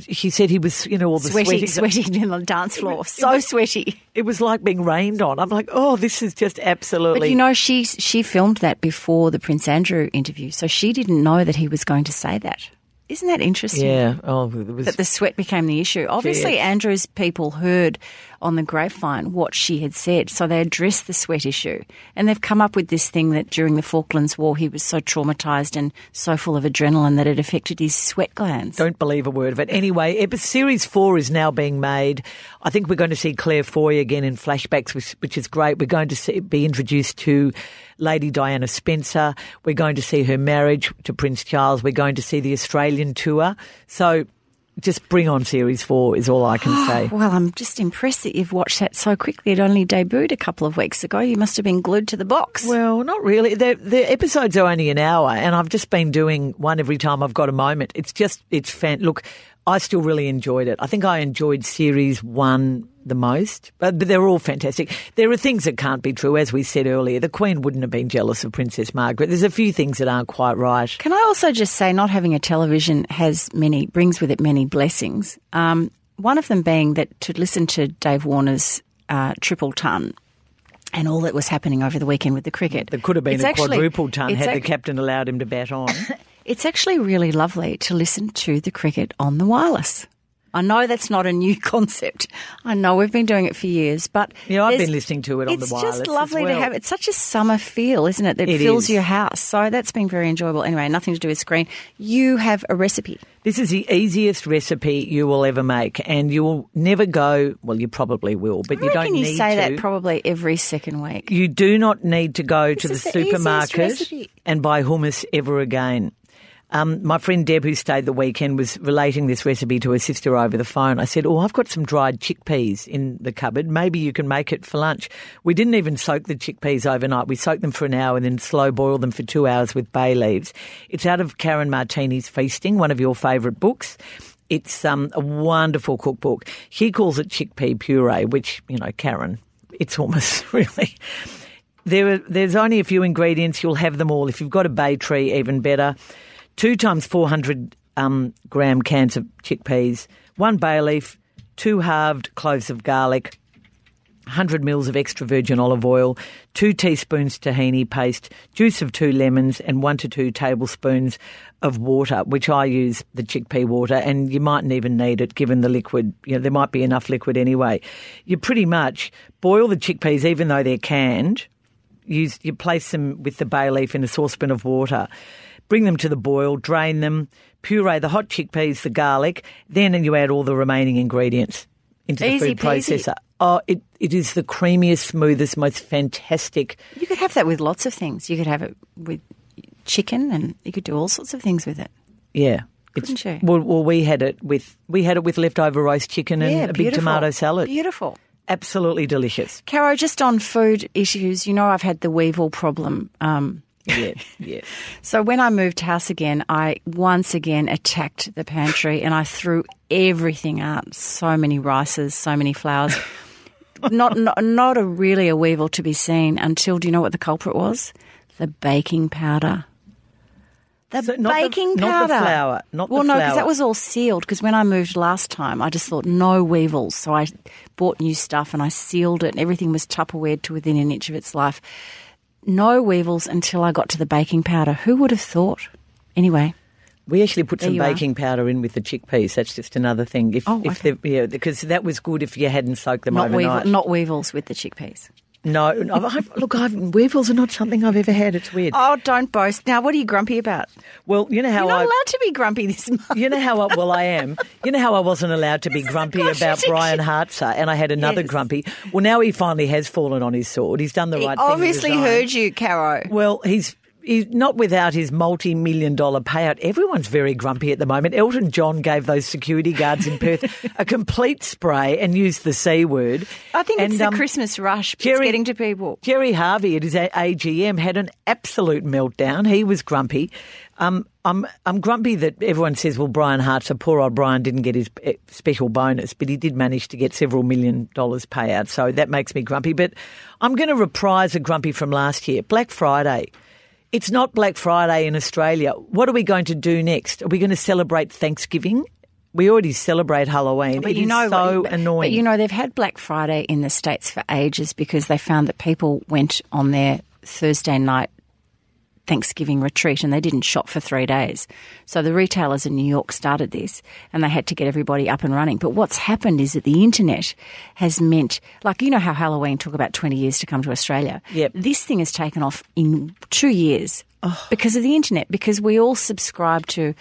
she said he was, you know, all the sweating, sweating. sweating in the dance floor, so sweaty. It was like being rained on. I'm like, oh, this is just absolutely. But you know, she she filmed that before the Prince Andrew interview, so she didn't know that he was going to say that. Isn't that interesting? yeah. Oh, it was. That the sweat became the issue. Obviously. Andrew's people heard on the grapevine what she had said, so they addressed the sweat issue. And they've come up with this thing that during the Falklands War, he was so traumatized and so full of adrenaline that it affected his sweat glands. Don't believe a word of it. Anyway, series four is now being made. I think we're going to see Claire Foy again in flashbacks, which, which is great. We're going to see, be introduced to Lady Diana Spencer. We're going to see her marriage to Prince Charles. We're going to see the Australian tour. So just bring on series four is all I can say. Well, I'm just impressed that you've watched that so quickly. It only debuted a couple of weeks ago. You must have been glued to the box. Well, not really. The, the episodes are only an hour, and I've just been doing one every time I've got a moment. It's just, it's fan. Look, I still really enjoyed it. I think I enjoyed series one the most, but, but they're all fantastic. There are things that can't be true, as we said earlier. The Queen wouldn't have been jealous of Princess Margaret. There's a few things that aren't quite right. Can I also just say, not having a television has many brings with it many blessings. Um, one of them being that to listen to Dave Warner's uh, triple ton and all that was happening over the weekend with the cricket. There could have been It's a actually- quadruple ton had the captain allowed him to bat on. It's actually really lovely to listen to the cricket on the wireless. I know that's not a new concept. I know we've been doing it for years, but Yeah, I've been listening to it on the it's wireless just as lovely well. to have. It's such a summer feel, isn't it? That It fills is. your house. So that's been very enjoyable. Anyway, nothing to do with screen. You have a recipe. This is the easiest recipe you will ever make, and you will never go. Well, you probably will, but I you don't you need say to. that probably every second week. You do not need to go to the, the supermarket and buy hummus ever again. Um, my friend Deb, who stayed the weekend, was relating this recipe to her sister over the phone. I said, Oh, I've got some dried chickpeas in the cupboard. Maybe you can make it for lunch. We didn't even soak the chickpeas overnight. We soaked them for an hour and then slow boiled them for two hours with bay leaves. It's out of Karin Martini's Feasting, one of your favourite books. It's um, a wonderful cookbook. She calls it chickpea puree, which, you know, Karen, it's almost really. There, there's only a few ingredients. You'll have them all. If you've got a bay tree, even better. Two times 400 um, gram cans of chickpeas, one bay leaf, two halved cloves of garlic, 100 mils of extra virgin olive oil, two teaspoons tahini paste, juice of two lemons, and one to two tablespoons of water, which I use the chickpea water, and you mightn't even need it given the liquid. You know, there might be enough liquid anyway. You pretty much boil the chickpeas, even though they're canned. Use you place them with the bay leaf in a saucepan of water. Bring them to the boil, drain them, puree the hot chickpeas, the garlic, then you add all the remaining ingredients into the Easy food peasy. processor. Oh, it, it is the creamiest, smoothest, most fantastic. You could have that with lots of things. You could have it with chicken, and you could do all sorts of things with it. Yeah. Couldn't you? Well, well, we had it with we had it with leftover roast chicken and yeah, a big tomato salad. Beautiful. Absolutely delicious. Caro, just on food issues, you know I've had the weevil problem. Um, Yeah, yeah. so when I moved house again, I once again attacked the pantry and I threw everything out. So many rices, so many flowers. not, not not a really a weevil to be seen until do you know what the culprit was? The baking powder. The So not the- baking not the powder. flour, not the well, no, because that was all sealed. Because when I moved last time, I just thought no weevils, so I bought new stuff and I sealed it, and everything was Tupperware to within an inch of its life. No weevils until I got to the baking powder. Who would have thought? Anyway, We actually put some you are. baking powder in with the chickpeas. That's just another thing. If, Oh, if okay. yeah, because that was good if you hadn't soaked them not overnight. weevil, not weevils with the chickpeas. No, I've, look, I've, weevils are not something I've ever had. It's weird. Oh, don't boast. Now, what are you grumpy about? well, you know how I. You're not I. allowed to be grumpy this month. You know how I, well I am. You know how I wasn't allowed to be grumpy about. Brian Hartzer, and I had another Yes. grumpy. Well, now he finally has fallen on his sword. He's done the He right thing. and obviously heard you, Caro. Well, he's. He's not without his multi-million dollar payout. Everyone's very grumpy at the moment. Elton John gave those security guards in Perth a complete spray and used the C word. I think And, it's the um, Christmas rush. It's Gerry- getting to people. Gerry Harvey at his AGM had an absolute meltdown. He was grumpy. Um, I'm I'm grumpy that everyone says, well, Brian Hartzer, poor old Brian, didn't get his eh, special bonus, but he did manage to get several million dollars payout. So that makes me grumpy. But I'm going to reprise a grumpy from last year, Black Friday. It's not Black Friday in Australia. What are we going to do next? Are we going to celebrate Thanksgiving? We already celebrate Halloween. But It you know, so but, annoying. But you know, they've had Black Friday in the States for ages because they found that people went on their Thursday night Thanksgiving retreat and they didn't shop for three days. So the retailers in New York started this and they had to get everybody up and running. But what's happened is that the internet has meant, like, you know how Halloween took about 20 years to come to Australia? Yep. This thing has taken off in two years oh. because of the internet, because we all subscribe to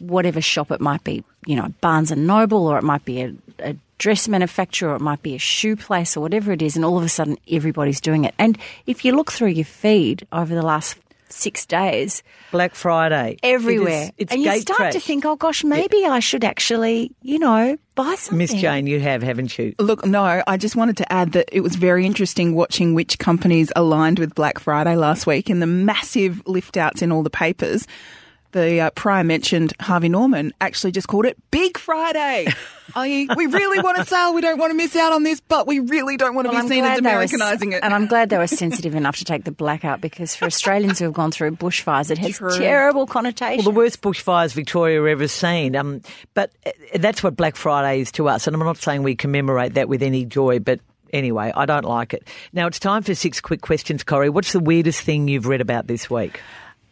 whatever shop it might be, you know, Barnes and Noble, or it might be a, a dress manufacturer, or it might be a shoe place, or whatever it is, and all of a sudden everybody's doing it. And if you look through your feed over the last six days, Black Friday everywhere, It is, it's and you gate start to think, oh gosh, maybe I should actually, you know, buy something. Miss Jane, you have, haven't you? Look, no, I just wanted to add that it was very interesting watching which companies aligned with Black Friday last week and the massive lift outs in all the papers. The uh, prior mentioned Harvey Norman actually just called it Big Friday. I, we really want a sale. We don't want to miss out on this, but we really don't want to Well, be seen as they were- Americanizing it. And I'm glad they were sensitive enough to take the blackout because for Australians who have gone through bushfires, it has True. terrible connotations. Well, the worst bushfires Victoria ever seen. Um, but uh, that's what Black Friday is to us. And I'm not saying we commemorate that with any joy, but anyway, I don't like it. Now it's time for six quick questions, Corrie. What's the weirdest thing you've read about this week?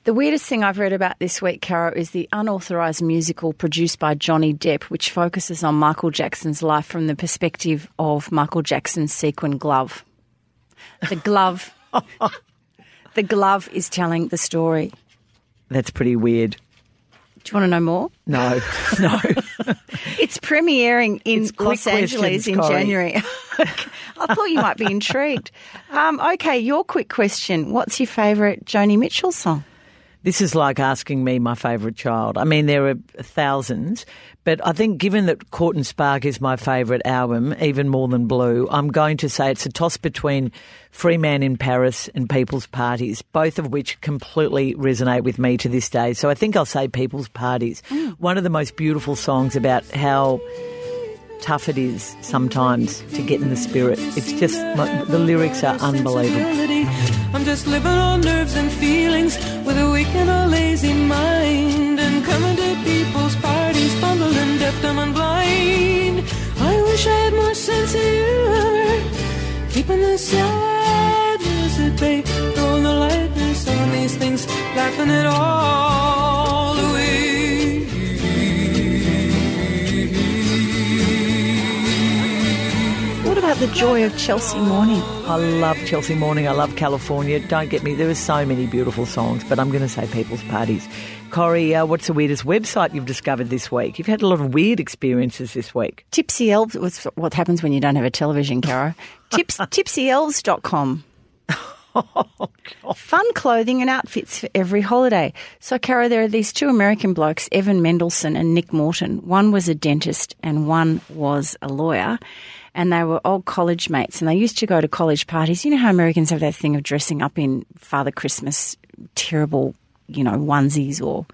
The weirdest thing I've read about this week, Caro, is the unauthorised musical produced by Johnny Depp, which focuses on Michael Jackson's life from the perspective of Michael Jackson's sequin glove. The glove, the glove is telling the story. That's pretty weird. Do you want to know more? No, no. It's premiering in It's Los Angeles in. January. I thought you might be intrigued. Um, okay, your quick question. What's your favourite Joni Mitchell song? This is like asking me my favourite child. I mean, there are thousands, but I think given that Court and Spark is my favourite album, even more than Blue, I'm going to say it's a toss between Free Man in Paris and People's Parties, both of which completely resonate with me to this day. So I think I'll say People's Parties. Mm. One of the most beautiful songs about how tough it is sometimes to get in the spirit. It's just, the lyrics are unbelievable. I'm just living on nerves and feelings with a weak and a lazy mind. And coming to people's parties, fumbling, deaf, dumb, and blind. I wish I had more sense of humor. Keeping the sadness at bay, throwing the lightness on these things, laughing it all about the joy of Chelsea morning? I love Chelsea Morning. I love California. Don't get me, there are so many beautiful songs, but I'm going to say People's Parties. Corrie, uh, what's the weirdest website you've discovered this week? You've had a lot of weird experiences this week. Tipsy Elves was what happens when you don't have a television, Caro. Tips, tipsyelves.com. Fun clothing and outfits for every holiday. So, Caro, there are these two American blokes, Evan Mendelsohn and Nick Morton. One was a dentist and one was a lawyer. And they were old college mates and they used to go to college parties. You know how Americans have that thing of dressing up in Father Christmas terrible, you know, onesies or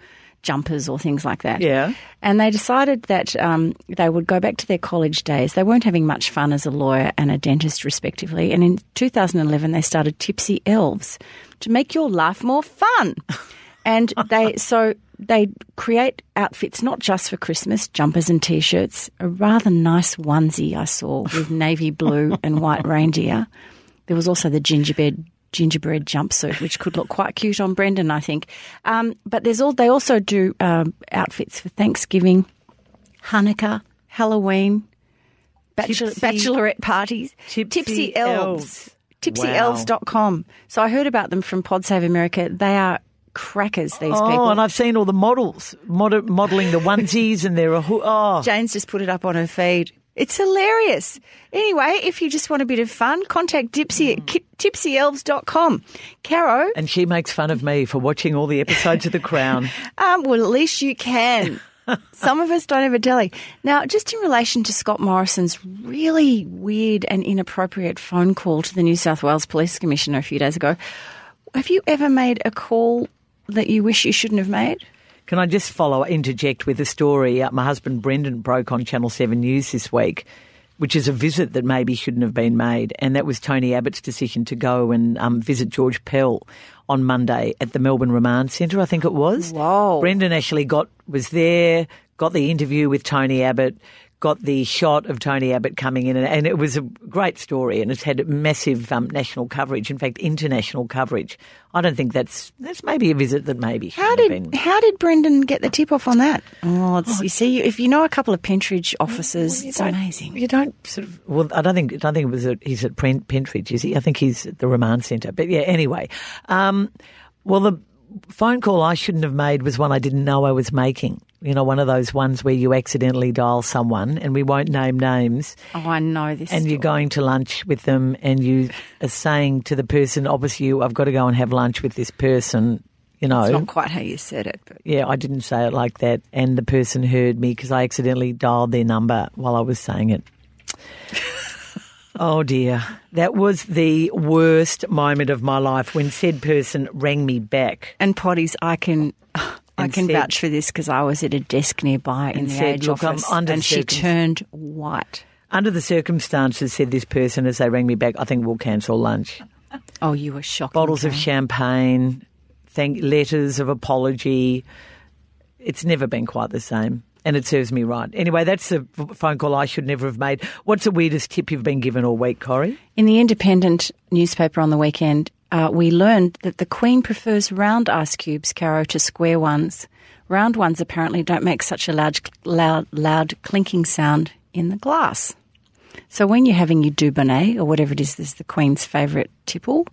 jumpers or things like that. Yeah. And they decided that um, they would go back to their college days. They weren't having much fun as a lawyer and a dentist, respectively. And in 2011, they started Tipsy Elves to make your life more fun. and they so they create outfits not just for Christmas, jumpers and t-shirts. A rather nice onesie I saw with navy blue and white reindeer. There was also the gingerbread gingerbread jumpsuit, which could look quite cute on Brendan, I think. Um, but there's all they also do um, outfits for Thanksgiving, Hanukkah, Halloween, bachelor, Tipsy- bachelorette parties, Tipsy elves, Elves. tipsyelves.com. So I heard about them from Pod Save America. They are crackers. These Oh, people. Oh, and I've seen all the models mod- modelling the onesies, and they're a ho- oh, Jane's just put it up on her feed. It's hilarious. Anyway, if you just want a bit of fun, contact Dipsy at ki- tipsyelves.com. Caro, and she makes fun of me for watching all the episodes of The Crown. um, well, at least you can. Some of us don't have a telly. Now, just in relation to Scott Morrison's really weird and inappropriate phone call to the New South Wales Police Commissioner a few days ago, have you ever made a call that you wish you shouldn't have made? Can I just follow, interject with a story uh, my husband Brendan broke on Channel 7 News this week, which is a visit that maybe shouldn't have been made. And that was Tony Abbott's decision to go and um, visit George Pell on Monday at the Melbourne Remand Centre, I think it was. Whoa. Brendan actually got was there, got the interview with Tony Abbott, got the shot of Tony Abbott coming in, and, and it was a great story, and it's had massive um, national coverage. In fact, international coverage. I don't think that's that's maybe a visit that maybe How shouldn't have did been. how did Brendan get the tip off on that? Oh, it's, you see, if you know a couple of Pentridge officers, it's amazing. You don't sort of. Well, I don't think. I don't think it was. At, he's at Pen- Pentridge, is he? I think he's at the remand centre. But yeah. Anyway, um, well, the phone call I shouldn't have made was one I didn't know I was making. You know, one of those ones where you accidentally dial someone, and we won't name names, Oh, I know this. and you're going to lunch with them, and you are saying to the person opposite you, "I've got to go and have lunch with this person." You know, It's not quite how you said it, but yeah, I didn't say it like that, and the person heard me because I accidentally dialed their number while I was saying it. oh dear, that was the worst moment of my life when said person rang me back. and potties, I can. I can said- vouch for this because I was at a desk nearby in And the said, age "Look, I'm under and she turned white. Under the circumstances, said this person as they rang me back, I think we'll cancel lunch. Oh, you were shocked. Bottles of champagne, thank letters of apology. It's never been quite the same. And it serves me right. Anyway, that's a phone call I should never have made. What's the weirdest tip you've been given all week, Corrie? In the Independent newspaper on the weekend, uh, we learned that the Queen prefers round ice cubes, Caro, to square ones. Round ones apparently don't make such a loud, loud, loud clinking sound in the glass. So when you're having your Dubonnet or whatever it is, this is the Queen's favourite tipple.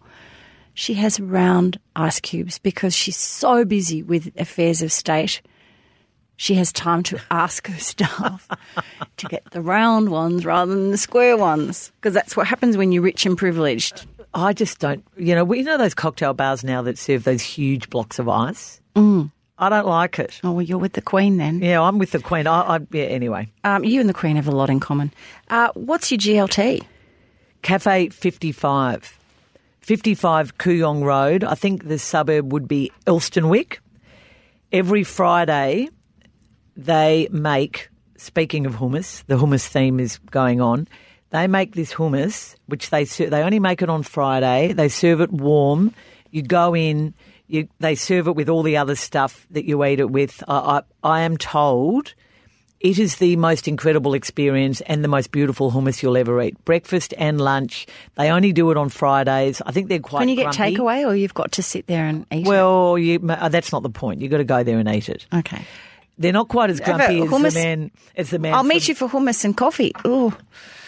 She has round ice cubes because she's so busy with affairs of state. She has time to ask her staff to get the round ones rather than the square ones because that's what happens when you're rich and privileged. I just don't. You know, we know those cocktail bars now that serve those huge blocks of ice. Mm. I don't like it. Oh, well, you're with the Queen then. Yeah, I'm with the Queen. I, I yeah. Anyway, Um, you and the Queen have a lot in common. Uh, what's your GLT? Cafe 55. 55 Kooyong Road. I think the suburb would be Elsternwick. Every Friday, they make, speaking of hummus, the hummus theme is going on. They make this hummus, which they ser- they only make it on Friday. They serve it warm. You go in, you, they serve it with all the other stuff that you eat it with. I, I, I am told it is the most incredible experience and the most beautiful hummus you'll ever eat. Breakfast and lunch. They only do it on Fridays. I think they're quite. Can you get takeaway or you've got to sit there and eat Well, you, uh, that's not the point. You've got to go there and eat it. it? Okay. They're not quite as grumpy as hummus- the man. As the man. I'll meet you for hummus and coffee. Oh,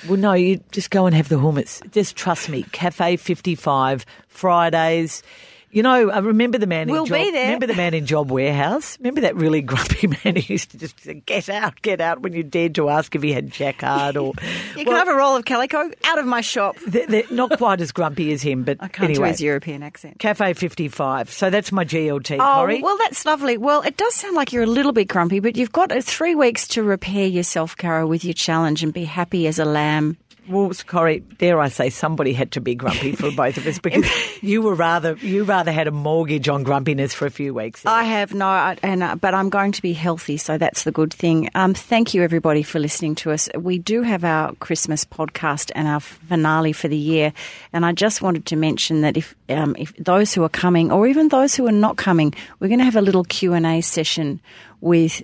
Well, no, you just go and have the hummus. Just trust me. Cafe 55, Fridays. You know, I remember the man We'll in job, be there. Remember the man in Job Warehouse? Remember that really grumpy man who used to just say, get out, get out when you dared to ask if he had jacquard or... you can have a roll of calico out of my shop. They're, they're not quite as grumpy as him, but I can't anyway. do his European accent. Cafe 55. So that's my GLT, Oh, Corrie. well, that's lovely. Well, it does sound like you're a little bit grumpy, but you've got uh, three weeks to repair yourself, Cara, with your challenge and be happy as a lamb. Well, Corrie, dare I say, somebody had to be grumpy for both of us because you were rather you rather had a mortgage on grumpiness for a few weeks. I have no, I- and uh, but I'm going to be healthy, so that's the good thing. Um, thank you everybody for listening to us. We do have our Christmas podcast and our finale for the year, and I just wanted to mention that if um, if those who are coming, or even those who are not coming, we're going to have a little Q and A session with.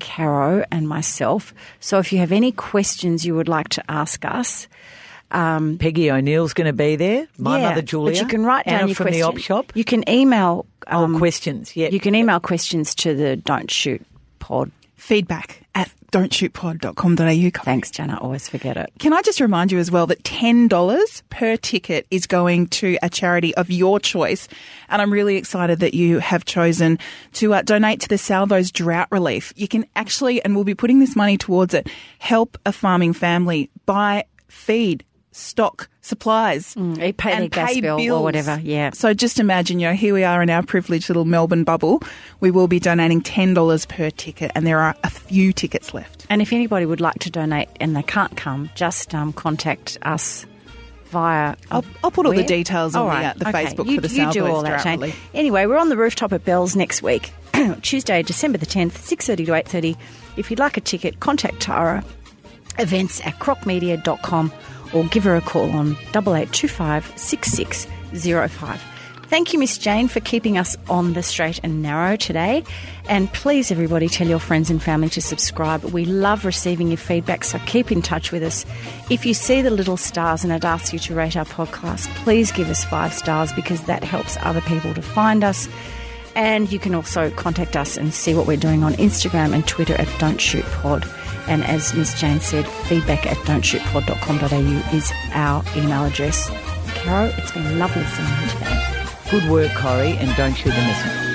Caro and myself. So if you have any questions you would like to ask us, Peggy O'Neill's going to be there. My yeah, mother Julia. But you can write down Anna your from question. the op shop. You can email Oh, um, questions. Yeah. You can email questions to the Don't Shoot Pod. Feedback at don'tshootpod.com.au. Thanks, Jen. I always forget it. Can I just remind you as well that $10 per ticket is going to a charity of your choice. And I'm really excited that you have chosen to uh, donate to the Salvos Drought Relief. You can actually, and we'll be putting this money towards it, help a farming family buy feed, stock, supplies. they pay and gas pay bill or whatever, yeah. So just imagine, you know, here we are in our privileged little Melbourne bubble. We will be donating $10 per ticket, and there are a few tickets left. And if anybody would like to donate and they can't come, just um, contact us via. I'll, I'll put all the Where? details on the, right, uh, the okay. Facebook you, for the You do all that, Shane. Anyway, we're on the rooftop at Bells next week, Tuesday, December the 10th, 6.30 to 8.30. If you'd like a ticket, contact Tara, events at crocmedia.com or give her a call on 8825 6605. Thank you, Miss Jane, for keeping us on the straight and narrow today. And please, everybody, tell your friends and family to subscribe. We love receiving your feedback, so keep in touch with us. If you see the little stars and it asks you to rate our podcast, please give us five stars because that helps other people to find us. And you can also contact us and see what we're doing on Instagram and Twitter at Don't Shoot Pod. And as Miss Jane said, feedback at don'tshootpod.com.au is our email address. Caro, it's been lovely seeing you today. Good work, Corrie, and don't shoot the messenger.